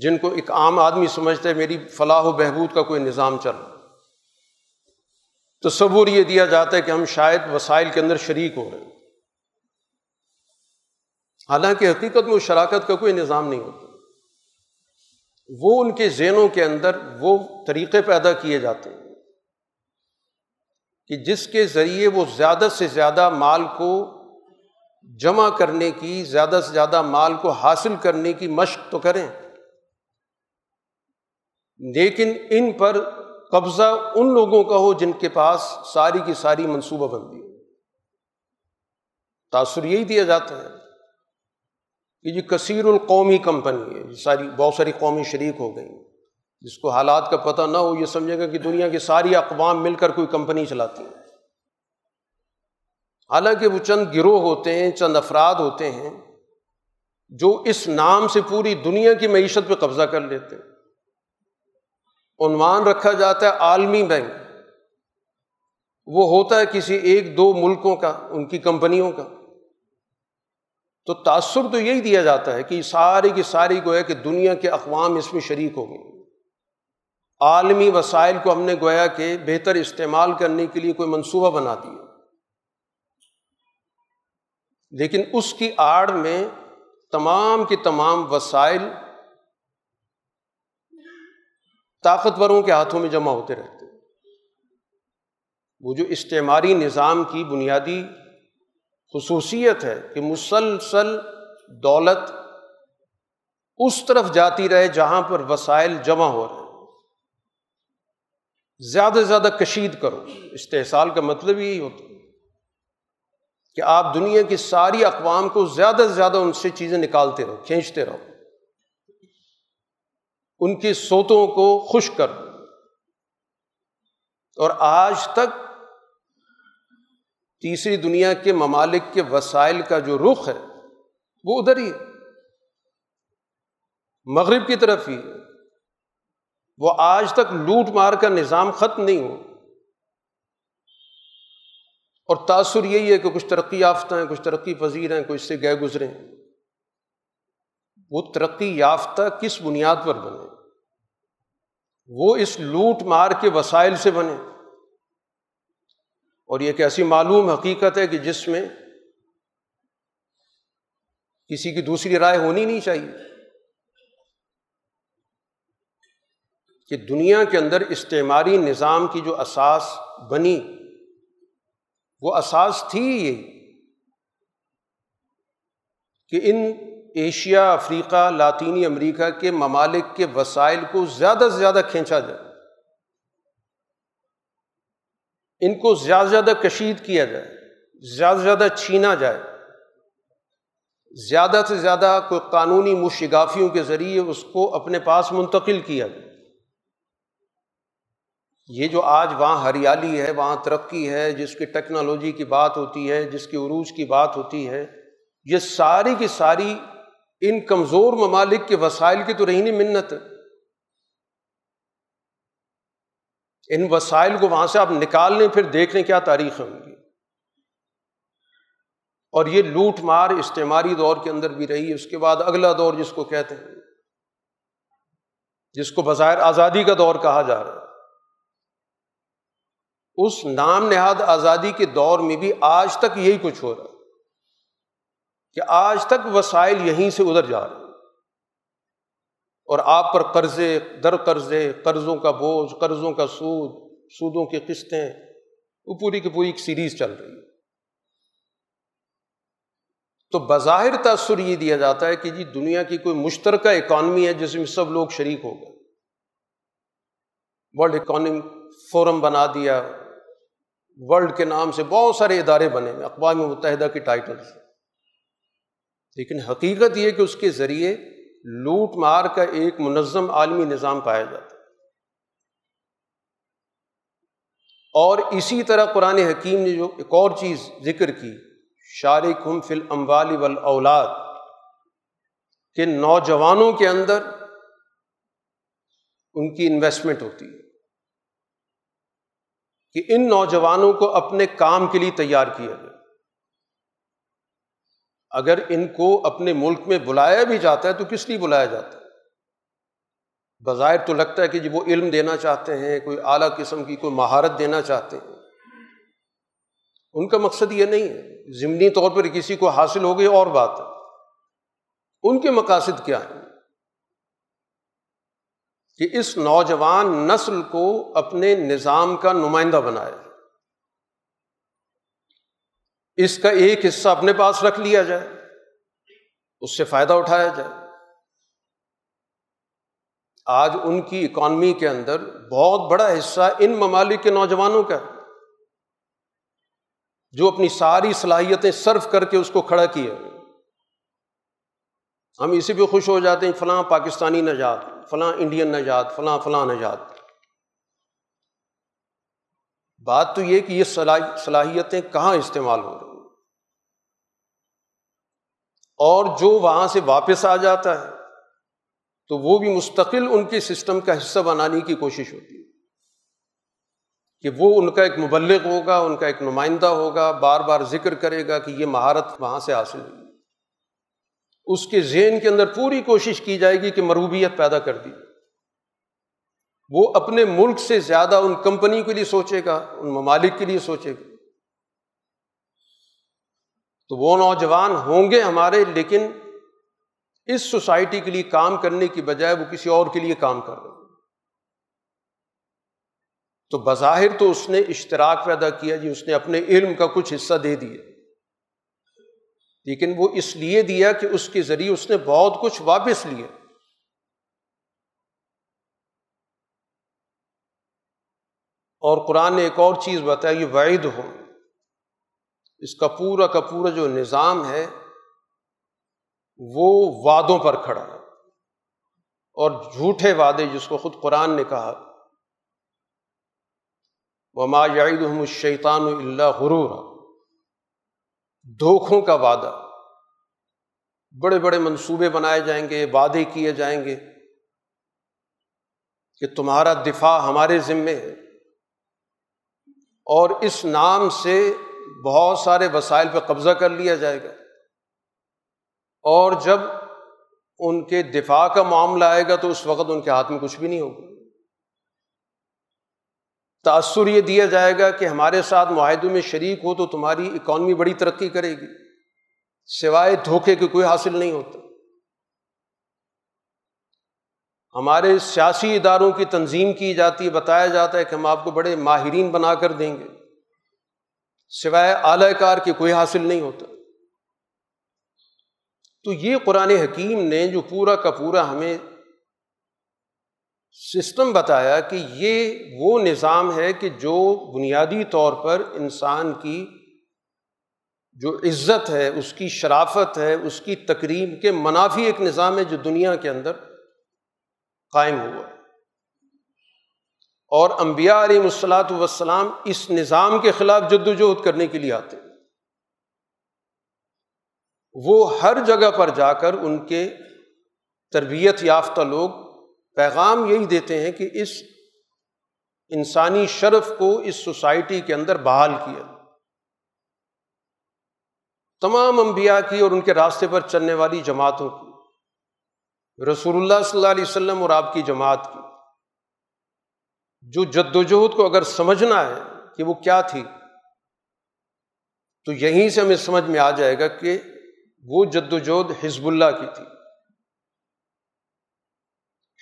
جن کو ایک عام آدمی سمجھتا ہے میری فلاح و بہبود کا کوئی نظام چل تصور یہ دیا جاتا ہے کہ ہم شاید وسائل کے اندر شریک ہو رہے ہیں حالانکہ حقیقت میں اس شراکت کا کوئی نظام نہیں ہوتا۔ وہ ان کے ذہنوں کے اندر وہ طریقے پیدا کیے جاتے ہیں کہ جس کے ذریعے وہ زیادہ سے زیادہ مال کو جمع کرنے کی، زیادہ سے زیادہ مال کو حاصل کرنے کی مشق تو کریں۔ لیکن ان پر قبضہ ان لوگوں کا ہو جن کے پاس ساری کی ساری منصوبہ بندی ہو۔ تاثر یہی دیا جاتا ہے کہ یہ کثیر القومی کمپنی ہے، یہ ساری بہت ساری قومی شریک ہو گئیں جس کو حالات کا پتہ نہ ہو، یہ سمجھے گا کہ دنیا کی ساری اقوام مل کر کوئی کمپنی چلاتی ہیں۔ حالانکہ وہ چند گروہ ہوتے ہیں، چند افراد ہوتے ہیں جو اس نام سے پوری دنیا کی معیشت پہ قبضہ کر لیتے ہیں۔ عنوان رکھا جاتا ہے عالمی بینک۔ وہ ہوتا ہے کسی ایک دو ملکوں کا، ان کی کمپنیوں کا۔ تو تأثر تو یہی دیا جاتا ہے کہ ساری کی ساری گویا کہ دنیا کے اقوام اس میں شریک ہو گئی عالمی وسائل کو ہم نے گویا کہ بہتر استعمال کرنے کے لیے کوئی منصوبہ بنا دیا۔ لیکن اس کی آڑ میں تمام کی تمام وسائل طاقتوروں کے ہاتھوں میں جمع ہوتے رہتے وہ جو استعماری نظام کی بنیادی خصوصیت ہے کہ مسلسل دولت اس طرف جاتی رہے جہاں پر وسائل جمع ہو رہے ہیں زیادہ سے زیادہ کشید کرو۔ استحصال کا مطلب یہی ہوتا ہے کہ آپ دنیا کی ساری اقوام کو زیادہ سے زیادہ ان سے چیزیں نکالتے رہو، کھینچتے رہو۔ ان کی سوتوں کو خوش کر۔ اور آج تک تیسری دنیا کے ممالک کے وسائل کا جو رخ ہے، وہ ادھر ہی مغرب کی طرف ہی۔ وہ آج تک لوٹ مار کا نظام ختم نہیں ہو اور تاثر یہی ہے کہ کچھ ترقی یافتہ ہیں، کچھ ترقی پذیر ہیں، کچھ سے گئے گزرے ہیں۔ وہ ترقی یافتہ کس بنیاد پر بنے؟ وہ اس لوٹ مار کے وسائل سے بنے۔ اور یہ ایک ایسی معلوم حقیقت ہے کہ جس میں کسی کی دوسری رائے ہونی نہیں چاہیے۔ کہ دنیا کے اندر استعماری نظام کی جو اساس بنی، وہ اساس تھی یہ کہ ان ایشیا، افریقہ، لاطینی امریکہ کے ممالک کے وسائل کو زیادہ سے زیادہ کھینچا جائے۔ ان کو زیادہ سے زیادہ کشید کیا جائے، زیادہ سے زیادہ چھینا جائے۔ زیادہ سے زیادہ کوئی قانونی مشگافیوں کے ذریعے اس کو اپنے پاس منتقل کیا جائے۔ یہ جو آج وہاں ہریالی ہے، وہاں ترقی ہے، جس کی ٹیکنالوجی کی بات ہوتی ہے، جس کی عروج کی بات ہوتی ہے، یہ ساری کی ساری ان کمزور ممالک کے وسائل کی تو رہی نہیں منت۔ ان وسائل کو وہاں سے آپ نکال لیں، پھر دیکھ لیں کیا تاریخ ہوں گی اور یہ لوٹ مار استعماری دور کے اندر بھی رہی ہے اس کے بعد اگلا دور جس کو کہتے ہیں، جس کو بظاہر آزادی کا دور کہا جا رہا ہے۔ اس نام نہاد آزادی کے دور میں بھی آج تک یہی کچھ ہو رہا ہے۔ کہ آج تک وسائل یہیں سے ادھر جا رہے ہیں۔ اور آپ پر قرضے، در قرضے، قرضوں کا بوجھ، قرضوں کا سود، سودوں کی قسطیں، وہ پوری کی پوری ایک سیریز چل رہی ہے۔ تو بظاہر تاثر یہ دیا جاتا ہے کہ جی دنیا کی کوئی مشترکہ اکانمی ہے جس میں سب لوگ شریک ہو گئے۔ ورلڈ اکانمی فورم بنا دیا۔ ورلڈ کے نام سے بہت سارے ادارے بنے ہوئے اقوام متحدہ کے ٹائٹل سے لیکن حقیقت یہ کہ اس کے ذریعے لوٹ مار کا ایک منظم عالمی نظام پایا جاتا ہے۔ اور اسی طرح قرآن حکیم نے جو ایک اور چیز ذکر کی شارق ہم فل اموال ول اولاد کہ نوجوانوں کے اندر ان کی انویسٹمنٹ ہوتی ہے، کہ ان نوجوانوں کو اپنے کام کے لیے تیار کیا جائے۔ اگر ان کو اپنے ملک میں بلایا بھی جاتا ہے تو کس لیے بلایا جاتا ہے؟ بظاہر تو لگتا ہے کہ جی وہ علم دینا چاہتے ہیں، کوئی اعلیٰ قسم کی کوئی مہارت دینا چاہتے ہیں۔ ان کا مقصد یہ نہیں ہے۔ ضمنی طور پر کسی کو حاصل ہو گئی اور بات ہے۔ ان کے مقاصد کیا ہیں؟ کہ اس نوجوان نسل کو اپنے نظام کا نمائندہ بنائے اس کا ایک حصہ اپنے پاس رکھ لیا جائے، اس سے فائدہ اٹھایا جائے۔ آج ان کی اکانمی کے اندر بہت بڑا حصہ ان ممالک کے نوجوانوں کا جو اپنی ساری صلاحیتیں صرف کر کے اس کو کھڑا کیا۔ ہم اسی پہ خوش ہو جاتے ہیں، فلاں پاکستانی نجات، فلاں انڈین نجات، فلاں فلاں نجات۔ بات تو یہ کہ یہ صلاحیتیں کہاں استعمال ہو رہی ہیں؟ اور جو وہاں سے واپس آ جاتا ہے، تو وہ بھی مستقل ان کے سسٹم کا حصہ بنانے کی کوشش ہوتی ہے۔ کہ وہ ان کا ایک مبلغ ہوگا، ان کا ایک نمائندہ ہوگا، بار بار ذکر کرے گا کہ یہ مہارت وہاں سے حاصل ہوئی۔ اس کے ذہن کے اندر پوری کوشش کی جائے گی کہ مروبیت پیدا کر دی۔ وہ اپنے ملک سے زیادہ ان کمپنی کے لیے سوچے گا، ان ممالک کے لیے سوچے گا۔ تو وہ نوجوان ہوں گے ہمارے، لیکن اس سوسائٹی کے لیے کام کرنے کی بجائے وہ کسی اور کے لیے کام کر رہے ہیں۔ تو بظاہر تو اس نے اشتراک پیدا کیا جی اس نے اپنے علم کا کچھ حصہ دے دیا۔ لیکن وہ اس لیے دیا کہ اس کے ذریعے اس نے بہت کچھ واپس لیا۔ اور قرآن نے ایک اور چیز بتایا یہ واحد ہو اس کا پورا کا پورا جو نظام ہے، وہ وعدوں پر کھڑا ہے۔ اور جھوٹے وعدے جس کو خود قرآن نے کہا۔ وہ ما یعید الشیطان اللہ غرور دھوکھوں کا وعدہ۔ بڑے بڑے منصوبے بنائے جائیں گے، وعدے کیے جائیں گے کہ تمہارا دفاع ہمارے ذمے ہے۔ اور اس نام سے بہت سارے وسائل پہ قبضہ کر لیا جائے گا۔ اور جب ان کے دفاع کا معاملہ آئے گا تو اس وقت ان کے ہاتھ میں کچھ بھی نہیں ہوگا۔ تأثر یہ دیا جائے گا کہ ہمارے ساتھ معاہدوں میں شریک ہو تو تمہاری اکانومی بڑی ترقی کرے گی، سوائے دھوکے کے کوئی حاصل نہیں ہوتا۔ ہمارے سیاسی اداروں کی تنظیم کی جاتی ہے، بتایا جاتا ہے کہ ہم آپ کو بڑے ماہرین بنا کر دیں گے۔ سوائے اعلی کار کے کوئی حاصل نہیں ہوتا۔ تو یہ قرآن حکیم نے جو پورا کا پورا ہمیں سسٹم بتایا کہ یہ وہ نظام ہے کہ جو بنیادی طور پر انسان کی جو عزت ہے، اس کی شرافت ہے، اس کی تکریم کے منافی ایک نظام ہے جو دنیا کے اندر قائم ہوا۔ اور انبیاء علیہ السلاۃ وسلام اس نظام کے خلاف جد وجہد کرنے کے لیے آتے۔ وہ ہر جگہ پر جا کر ان کے تربیت یافتہ لوگ پیغام یہی دیتے ہیں کہ اس انسانی شرف کو اس سوسائٹی کے اندر بحال کیا۔ تمام انبیاء کی اور ان کے راستے پر چلنے والی جماعتوں کی۔ رسول اللہ صلی اللہ علیہ وسلم اور آپ کی جماعت کی۔ جو جد وجہد کو اگر سمجھنا ہے کہ وہ کیا تھی، تو یہیں سے ہمیں سمجھ میں آ جائے گا کہ وہ جد وجہد حزب اللہ کی تھی۔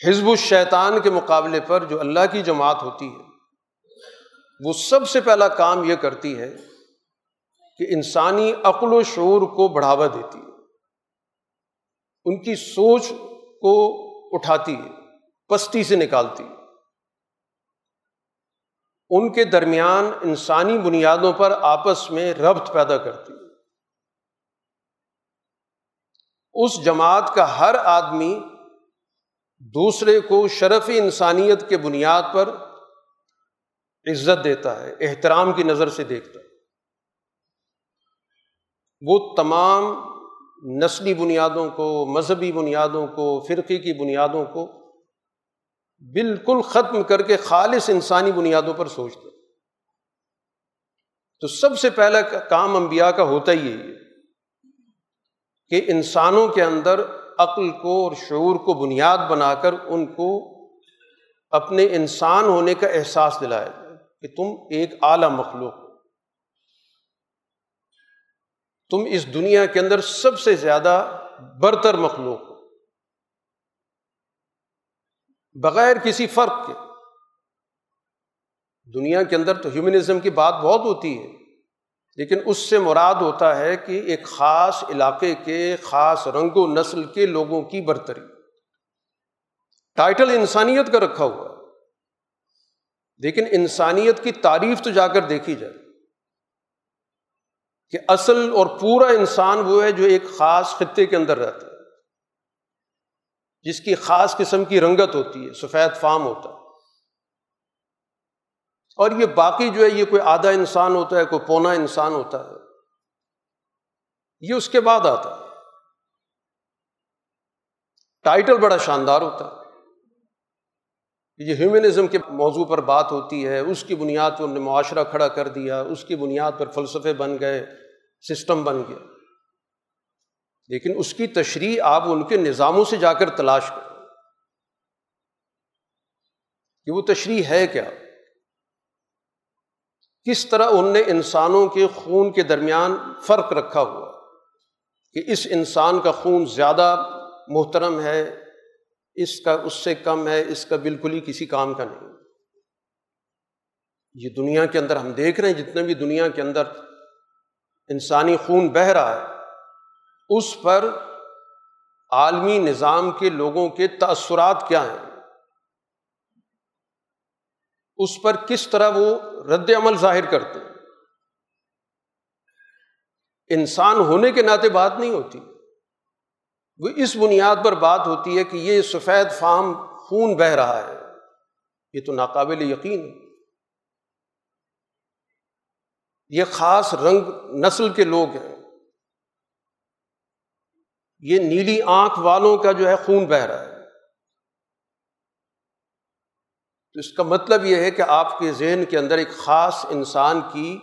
حزب الشیطان کے مقابلے پر جو اللہ کی جماعت ہوتی ہے، وہ سب سے پہلا کام یہ کرتی ہے کہ انسانی عقل و شعور کو بڑھاوا دیتی ہے۔ ان کی سوچ کو اٹھاتی ہے، پستی سے نکالتی ہے۔ ان کے درمیان انسانی بنیادوں پر آپس میں ربط پیدا کرتی اس جماعت کا ہر آدمی دوسرے کو شرف انسانیت کے بنیاد پر عزت دیتا ہے، احترام کی نظر سے دیکھتا ہے۔ وہ تمام نسلی بنیادوں کو، مذہبی بنیادوں کو فرقی کی بنیادوں کو بالکل ختم کر کے خالص انسانی بنیادوں پر سوچتے تو سب سے پہلا کام انبیاء کا ہوتا ہی یہی ہے کہ انسانوں کے اندر عقل کو اور شعور کو بنیاد بنا کر ان کو اپنے انسان ہونے کا احساس دلایا جائے کہ تم ایک اعلیٰ مخلوق ہو تم اس دنیا کے اندر سب سے زیادہ برتر مخلوق ہو۔ بغیر کسی فرق کے۔ دنیا کے اندر تو ہیومنزم کی بات بہت ہوتی ہے، لیکن اس سے مراد ہوتا ہے کہ ایک خاص علاقے کے خاص رنگ و نسل کے لوگوں کی برتری۔ ٹائٹل انسانیت کا رکھا ہوا۔ لیکن انسانیت کی تعریف تو جا کر دیکھی جائے۔ کہ اصل اور پورا انسان وہ ہے جو ایک خاص خطے کے اندر رہتا ہے۔ جس کی خاص قسم کی رنگت ہوتی ہے، سفید فام ہوتا ہے۔ اور یہ باقی جو ہے، یہ کوئی آدھا انسان ہوتا ہے، کوئی پونا انسان ہوتا ہے۔ یہ اس کے بعد آتا ہے۔ ٹائٹل بڑا شاندار ہوتا ہے۔ یہ ہیومنزم کے موضوع پر بات ہوتی ہے، اس کی بنیاد پر انہوں نے معاشرہ کھڑا کر دیا، اس کی بنیاد پر فلسفے بن گئے، سسٹم بن گیا۔ لیکن اس کی تشریح آپ ان کے نظاموں سے جا کر تلاش کریں۔ کہ وہ تشریح ہے کیا؟ کس طرح ان نے انسانوں کے خون کے درمیان فرق رکھا ہوا؟ کہ اس انسان کا خون زیادہ محترم ہے اس کا اس سے کم ہے، اس کا بالکل ہی کسی کام کا نہیں۔ یہ دنیا کے اندر ہم دیکھ رہے ہیں، جتنے بھی دنیا کے اندر انسانی خون بہہ رہا ہے، اس پر عالمی نظام کے لوگوں کے تأثرات کیا ہیں؟ اس پر کس طرح وہ رد عمل ظاہر کرتے ہیں؟ انسان ہونے کے ناطے بات نہیں ہوتی۔ وہ اس بنیاد پر بات ہوتی ہے کہ یہ سفید فام خون بہ رہا ہے۔ یہ تو ناقابل یقین۔ ہے یہ خاص رنگ نسل کے لوگ ہیں۔ یہ نیلی آنکھ والوں کا جو ہے خون بہ رہا ہے۔ تو اس کا مطلب یہ ہے کہ آپ کے ذہن کے اندر ایک خاص انسان کی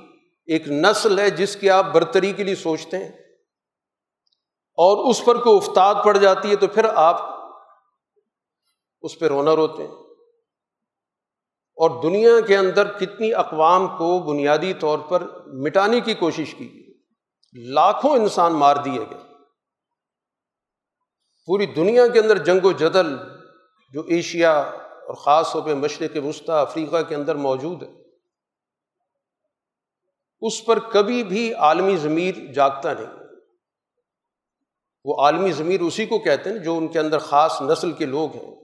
ایک نسل ہے جس کی آپ برتری کے لیے سوچتے ہیں۔ اور اس پر کوئی افتاد پڑ جاتی ہے تو پھر آپ اس پہ رونا روتے ہیں۔ اور دنیا کے اندر کتنی اقوام کو بنیادی طور پر مٹانے کی کوشش کی گئی۔ لاکھوں انسان مار دیے گئے۔ پوری دنیا کے اندر جنگ و جدل جو ایشیا اور خاص طور پہ مشرق وسطی افریقہ کے اندر موجود ہے، اس پر کبھی بھی عالمی ضمیر جاگتا نہیں۔ وہ عالمی ضمیر اسی کو کہتے ہیں جو ان کے اندر خاص نسل کے لوگ ہیں۔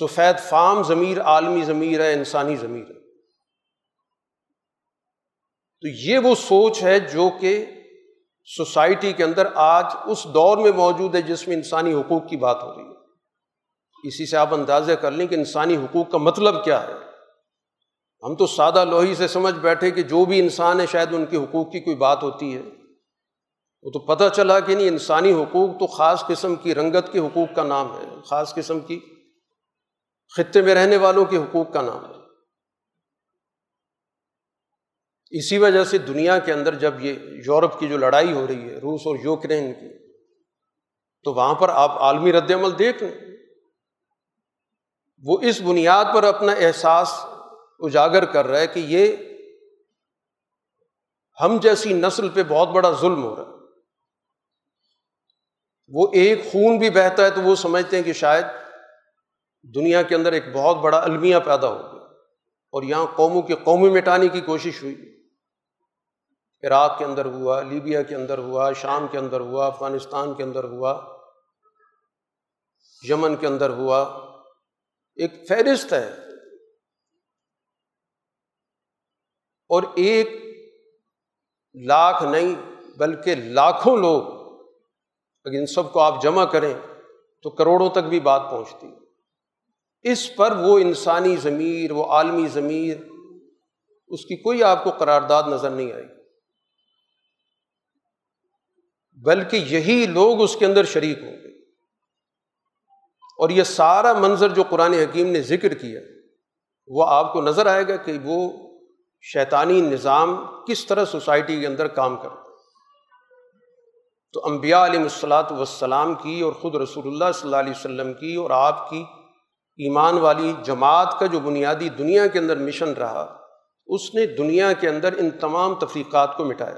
سفید فام ضمیر عالمی ضمیر ہے، انسانی ضمیر ہے۔ تو یہ وہ سوچ ہے جو کہ سوسائٹی کے اندر آج اس دور میں موجود ہے جس میں انسانی حقوق کی بات ہو رہی ہے۔ اسی سے آپ اندازہ کر لیں کہ انسانی حقوق کا مطلب کیا ہے۔ ہم تو سادہ لوہی سے سمجھ بیٹھے کہ جو بھی انسان ہے شاید ان کے حقوق کی کوئی بات ہوتی ہے۔ وہ تو پتہ چلا کہ نہیں، انسانی حقوق تو خاص قسم کی، رنگت کے حقوق کا نام ہے، خاص قسم کی، خطے میں رہنے والوں کے حقوق کا نام ہے۔ اسی وجہ سے دنیا کے اندر جب یہ یورپ کی جو لڑائی ہو رہی ہے، روس اور یوکرین کی، تو وہاں پر آپ عالمی رد عمل دیکھ لیں۔ وہ اس بنیاد پر اپنا احساس اجاگر کر رہا ہے کہ یہ ہم جیسی نسل پہ بہت بڑا ظلم ہو رہا ہے۔ وہ ایک خون بھی بہتا ہے تو وہ سمجھتے ہیں کہ شاید دنیا کے اندر ایک بہت بڑا المیہ پیدا ہو گیا اور یہاں قوموں کی قومی مٹانے کی کوشش ہوئی۔ عراق کے اندر ہوا، لیبیا کے اندر ہوا، شام کے اندر ہوا، افغانستان کے اندر ہوا، یمن کے اندر ہوا۔ ایک فہرست ہے۔ اور ایک لاکھ نہیں، بلکہ لاکھوں لوگ اگر ان سب کو آپ جمع کریں تو کروڑوں تک بھی بات پہنچتی اس پر وہ انسانی ضمیر، وہ عالمی ضمیر، اس کی کوئی آپ کو قرارداد نظر نہیں آئی بلکہ یہی لوگ اس کے اندر شریک ہوں گے۔ اور یہ سارا منظر جو قرآن حکیم نے ذکر کیا، وہ آپ کو نظر آئے گا کہ وہ شیطانی نظام کس طرح سوسائٹی کے اندر کام کرتا تو امبیا علیہ الصلاۃ والسلام کی اور خود رسول اللہ صلی اللہ علیہ وسلم کی اور آپ کی ایمان والی جماعت کا جو بنیادی دنیا کے اندر مشن رہا، اس نے دنیا کے اندر ان تمام تفریقات کو مٹایا۔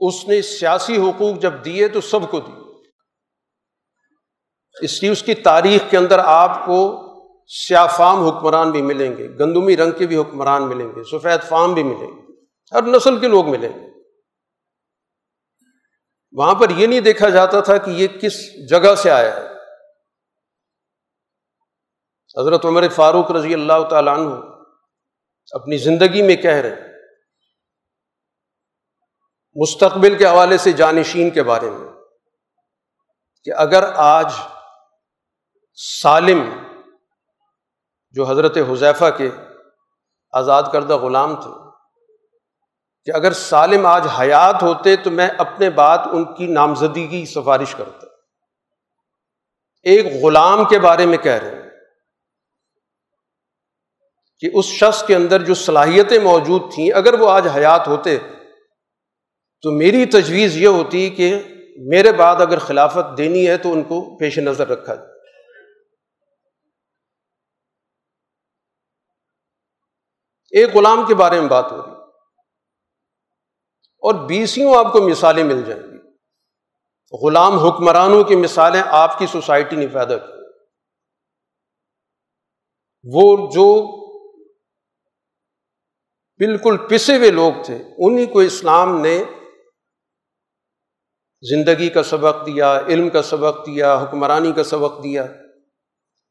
اس نے سیاسی حقوق جب دیے تو سب کو دیے۔ اس لیے اس کی تاریخ کے اندر آپ کو سیاہ فام حکمران بھی ملیں گے، گندمی رنگ کے بھی حکمران ملیں گے، سفید فام بھی ملیں گے، ہر نسل کے لوگ ملیں گے۔ وہاں پر یہ نہیں دیکھا جاتا تھا کہ یہ کس جگہ سے آیا ہے۔ حضرت عمر فاروق رضی اللہ تعالیٰ عنہ اپنی زندگی میں کہہ رہے ہیں۔ مستقبل کے حوالے سے جانشین کے بارے میں کہ اگر آج سالم جو حضرت حذیفہ کے آزاد کردہ غلام تھے کہ اگر سالم آج حیات ہوتے تو میں اپنے بات ان کی نامزدگی کی سفارش کرتا۔ ایک غلام کے بارے میں کہہ رہے ہیں کہ اس شخص کے اندر جو صلاحیتیں موجود تھیں، اگر وہ آج حیات ہوتے تو میری تجویز یہ ہوتی کہ میرے بعد اگر خلافت دینی ہے تو ان کو پیش نظر رکھا جائے۔ ایک غلام کے بارے میں بات ہو رہی اور بیسیوں آپ کو مثالیں مل جائیں گی۔ غلام حکمرانوں کی مثالیں آپ کی سوسائٹی نے پیدا کی۔ وہ جو بالکل پسے ہوئے لوگ تھے انہیں کو اسلام نے زندگی کا سبق دیا، علم کا سبق دیا، حکمرانی کا سبق دیا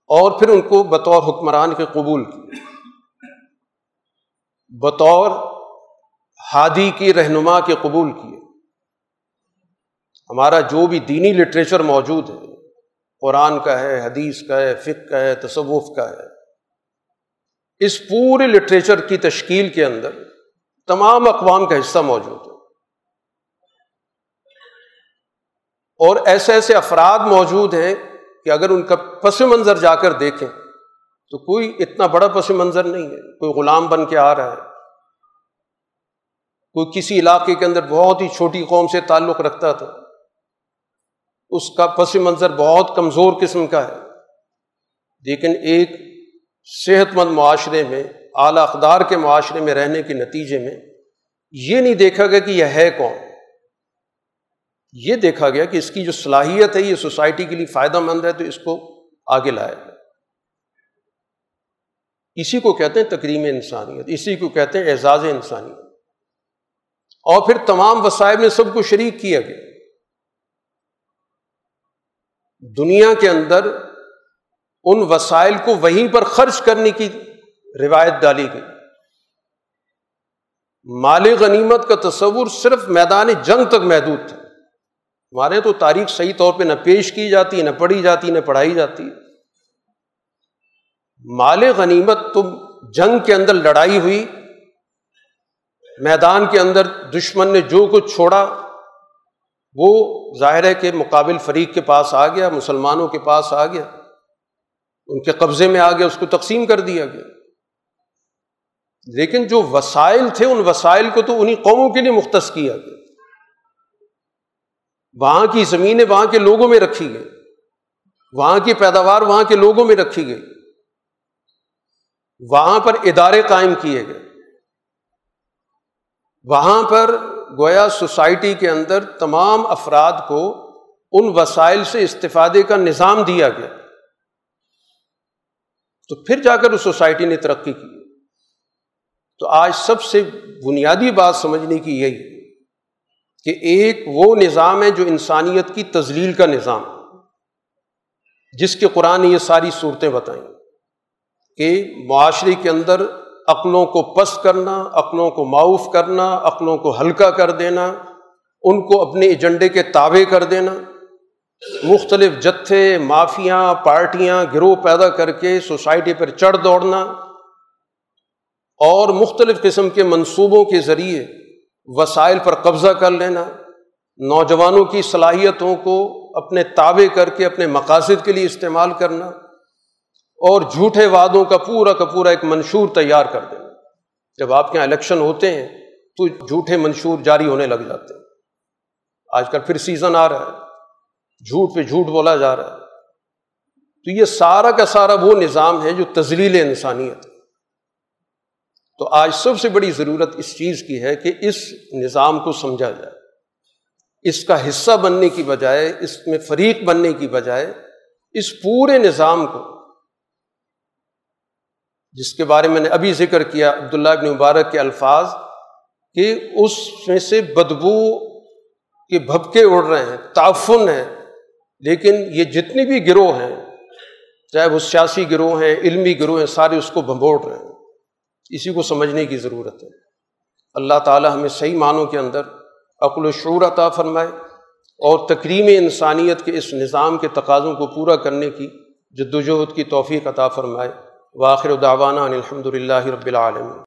اور پھر ان کو بطور حکمران کے قبول کیا۔ بطور ہادی کی رہنما کے قبول کیے۔ ہمارا جو بھی دینی لٹریچر موجود ہے، قرآن کا ہے، حدیث کا ہے فک کا ہے، تصوف کا ہے، اس پورے لٹریچر کی تشکیل کے اندر تمام اقوام کا حصہ موجود ہے۔ اور ایسے ایسے افراد موجود ہیں کہ اگر ان کا پس منظر جا کر دیکھیں تو کوئی اتنا بڑا پس منظر نہیں ہے۔ کوئی غلام بن کے آ رہا ہے۔ کوئی کسی علاقے کے اندر بہت ہی چھوٹی قوم سے تعلق رکھتا تھا، اس کا پس منظر بہت کمزور قسم کا ہے۔ لیکن ایک صحت مند معاشرے میں، اعلیٰ اقدار کے معاشرے میں رہنے کے نتیجے میں یہ نہیں دیکھا گیا کہ یہ ہے کون۔ یہ دیکھا گیا کہ اس کی جو صلاحیت ہے، یہ سوسائٹی کے لیے فائدہ مند ہے، تو اس کو آگے لایا گیا۔ اسی کو کہتے ہیں تقریم انسانیت، اسی کو کہتے ہیں اعزاز انسانیت۔ اور پھر تمام وسائل میں سب کو شریک کیا گیا۔ دنیا کے اندر ان وسائل کو وہیں پر خرچ کرنے کی روایت ڈالی گئی۔ مال غنیمت کا تصور صرف میدان جنگ تک محدود تھا۔ ہمارے تو تاریخ صحیح طور پہ نہ پیش کی جاتی، نہ پڑھی جاتی، نہ پڑھائی جاتی۔ مال غنیمت تو جنگ کے اندر لڑائی ہوئی۔ میدان کے اندر دشمن نے جو کچھ چھوڑا، وہ ظاہر ہے کہ مقابل فریق کے پاس آ گیا، مسلمانوں کے پاس آ گیا، ان کے قبضے میں آ گیا، اس کو تقسیم کر دیا گیا۔ لیکن جو وسائل تھے، ان وسائل کو تو انہیں قوموں کے لیے مختص کیا گیا۔ وہاں کی زمینیں وہاں کے لوگوں میں رکھی گئی۔ وہاں کی پیداوار وہاں کے لوگوں میں رکھی گئی۔ وہاں پر ادارے قائم کیے گئے۔ وہاں پر گویا سوسائٹی کے اندر تمام افراد کو ان وسائل سے استفادے کا نظام دیا گیا۔ تو پھر جا کر اس سوسائٹی نے ترقی کی۔ تو آج سب سے بنیادی بات سمجھنے کی یہی کہ ایک وہ نظام ہے جو انسانیت کی تزلیل کا نظام جس کے قرآن نے یہ ساری صورتیں بتائیں کہ معاشرے کے اندر عقلوں کو پست کرنا عقلوں کو معاف کرنا عقلوں کو ہلکا کر دینا، ان کو اپنے ایجنڈے کے تابع کر دینا۔ مختلف جتھے، مافیاں، پارٹیاں، گروہ پیدا کر کے سوسائٹی پر چڑھ دوڑنا۔ اور مختلف قسم کے منصوبوں کے ذریعے وسائل پر قبضہ کر لینا۔ نوجوانوں کی صلاحیتوں کو اپنے تابع کر کے اپنے مقاصد کے لیے استعمال کرنا۔ اور جھوٹے وعدوں کا پورا کا پورا ایک منشور تیار کر دینا جب آپ کے یہاں الیکشن ہوتے ہیں تو جھوٹے منشور جاری ہونے لگ جاتے ہیں۔ آج کل پھر سیزن آ رہا ہے۔ جھوٹ پہ جھوٹ بولا جا رہا ہے۔ تو یہ سارا کا سارا وہ نظام ہے جو تزلیل انسانیت ہے۔ تو آج سب سے بڑی ضرورت اس چیز کی ہے کہ اس نظام کو سمجھا جائے۔ اس کا حصہ بننے کی بجائے، اس میں فریق بننے کی بجائے، اس پورے نظام کو جس کے بارے میں نے ابھی ذکر کیا عبداللہ ابن مبارک کے الفاظ، کہ اس میں سے بدبو کے بھبکے اڑ رہے ہیں، تعفن ہے لیکن یہ جتنی بھی گروہ ہیں، چاہے وہ سیاسی گروہ ہیں، علمی گروہ ہیں، سارے اس کو بھمبوڑ رہے ہیں۔ اسی کو سمجھنے کی ضرورت ہے۔ اللہ تعالیٰ ہمیں صحیح معنوں کے اندر عقل و شعور عطا فرمائے اور تکریم انسانیت کے اس نظام کے تقاضوں کو پورا کرنے کی جد وجہد کی توفیق عطا فرمائے۔ واخر دعوانا الحمد للہ رب العالمین